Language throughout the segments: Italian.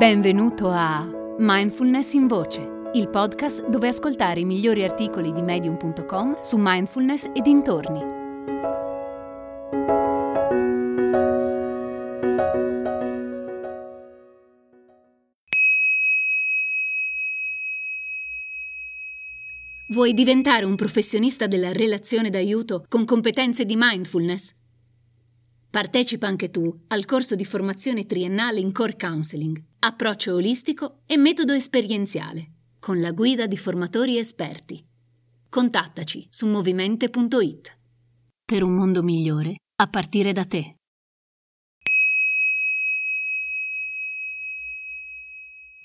Benvenuto a Mindfulness in Voce, il podcast dove ascoltare i migliori articoli di medium.com su mindfulness e dintorni. Vuoi diventare un professionista della relazione d'aiuto con competenze di mindfulness? Partecipa anche tu al corso di formazione triennale in Core Counseling, approccio olistico e metodo esperienziale, con la guida di formatori esperti. Contattaci su movimente.it. Per un mondo migliore a partire da te.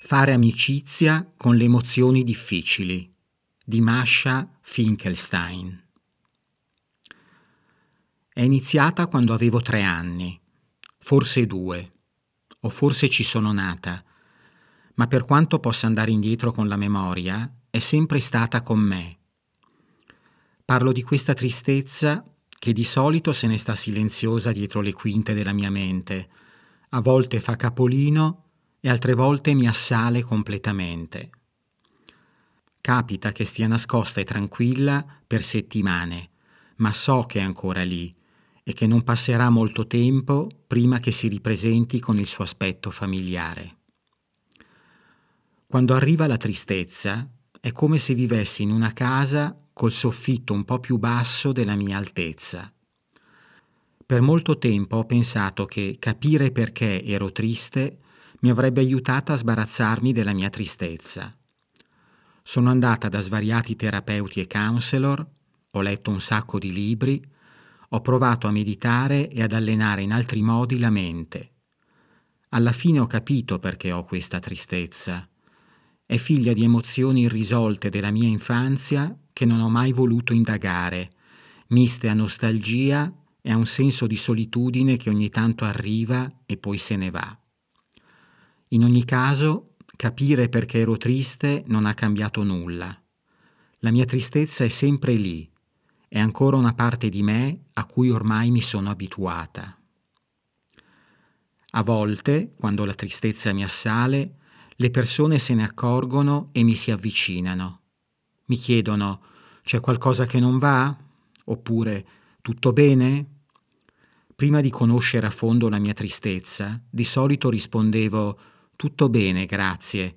Fare amicizia con le emozioni difficili di Masha Finkelstein. È iniziata quando avevo tre anni, forse due, o forse ci sono nata, ma per quanto possa andare indietro con la memoria, è sempre stata con me. Parlo di questa tristezza che di solito se ne sta silenziosa dietro le quinte della mia mente, a volte fa capolino e altre volte mi assale completamente. Capita che stia nascosta e tranquilla per settimane, ma so che è ancora lì e che non passerà molto tempo prima che si ripresenti con il suo aspetto familiare. Quando arriva la tristezza, è come se vivessi in una casa col soffitto un po' più basso della mia altezza. Per molto tempo ho pensato che capire perché ero triste mi avrebbe aiutata a sbarazzarmi della mia tristezza. Sono andata da svariati terapeuti e counselor, ho letto un sacco di libri, ho provato a meditare e ad allenare in altri modi la mente. Alla fine ho capito perché ho questa tristezza. È figlia di emozioni irrisolte della mia infanzia che non ho mai voluto indagare, miste a nostalgia e a un senso di solitudine che ogni tanto arriva e poi se ne va. In ogni caso, capire perché ero triste non ha cambiato nulla. La mia tristezza è sempre lì, è ancora una parte di me a cui ormai mi sono abituata. A volte, quando la tristezza mi assale, le persone se ne accorgono e mi si avvicinano. Mi chiedono c'è qualcosa che non va? Oppure tutto bene? Prima di conoscere a fondo la mia tristezza, di solito rispondevo tutto bene, grazie,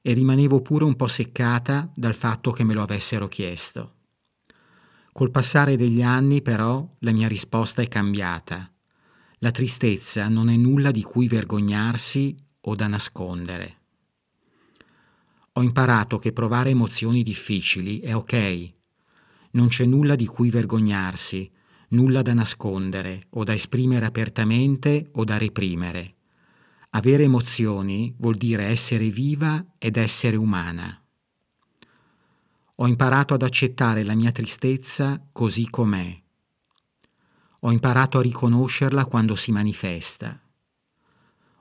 e rimanevo pure un po' seccata dal fatto che me lo avessero chiesto. Col passare degli anni, però, la mia risposta è cambiata. La tristezza non è nulla di cui vergognarsi o da nascondere. Ho imparato che provare emozioni difficili è ok. Non c'è nulla di cui vergognarsi, nulla da nascondere o da esprimere apertamente o da reprimere. Avere emozioni vuol dire essere viva ed essere umana. Ho imparato ad accettare la mia tristezza così com'è. Ho imparato a riconoscerla quando si manifesta.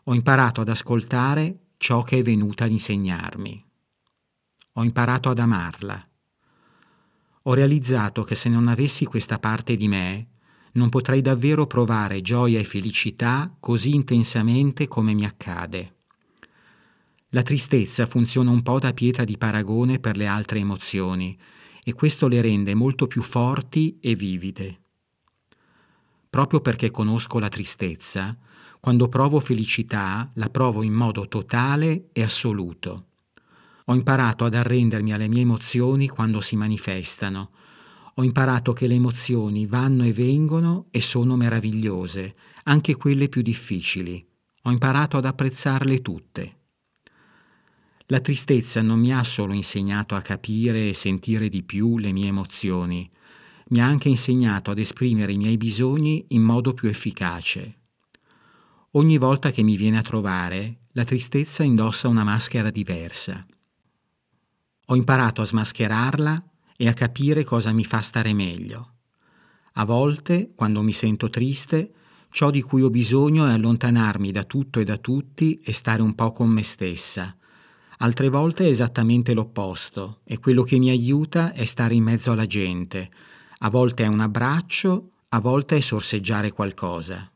Ho imparato ad ascoltare ciò che è venuta ad insegnarmi. Ho imparato ad amarla. Ho realizzato che se non avessi questa parte di me, non potrei davvero provare gioia e felicità così intensamente come mi accade. La tristezza funziona un po' da pietra di paragone per le altre emozioni e questo le rende molto più forti e vivide. Proprio perché conosco la tristezza, quando provo felicità la provo in modo totale e assoluto. Ho imparato ad arrendermi alle mie emozioni quando si manifestano. Ho imparato che le emozioni vanno e vengono e sono meravigliose, anche quelle più difficili. Ho imparato ad apprezzarle tutte. La tristezza non mi ha solo insegnato a capire e sentire di più le mie emozioni, mi ha anche insegnato ad esprimere i miei bisogni in modo più efficace. Ogni volta che mi viene a trovare, la tristezza indossa una maschera diversa. Ho imparato a smascherarla e a capire cosa mi fa stare meglio. A volte, quando mi sento triste, ciò di cui ho bisogno è allontanarmi da tutto e da tutti e stare un po' con me stessa, altre volte è esattamente l'opposto e quello che mi aiuta è stare in mezzo alla gente. A volte è un abbraccio, a volte è sorseggiare qualcosa.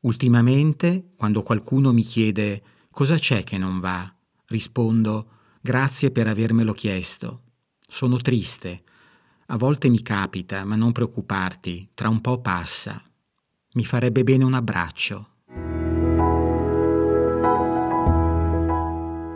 Ultimamente, quando qualcuno mi chiede cosa c'è che non va, rispondo grazie per avermelo chiesto. Sono triste. A volte mi capita, ma non preoccuparti, tra un po' passa. Mi farebbe bene un abbraccio.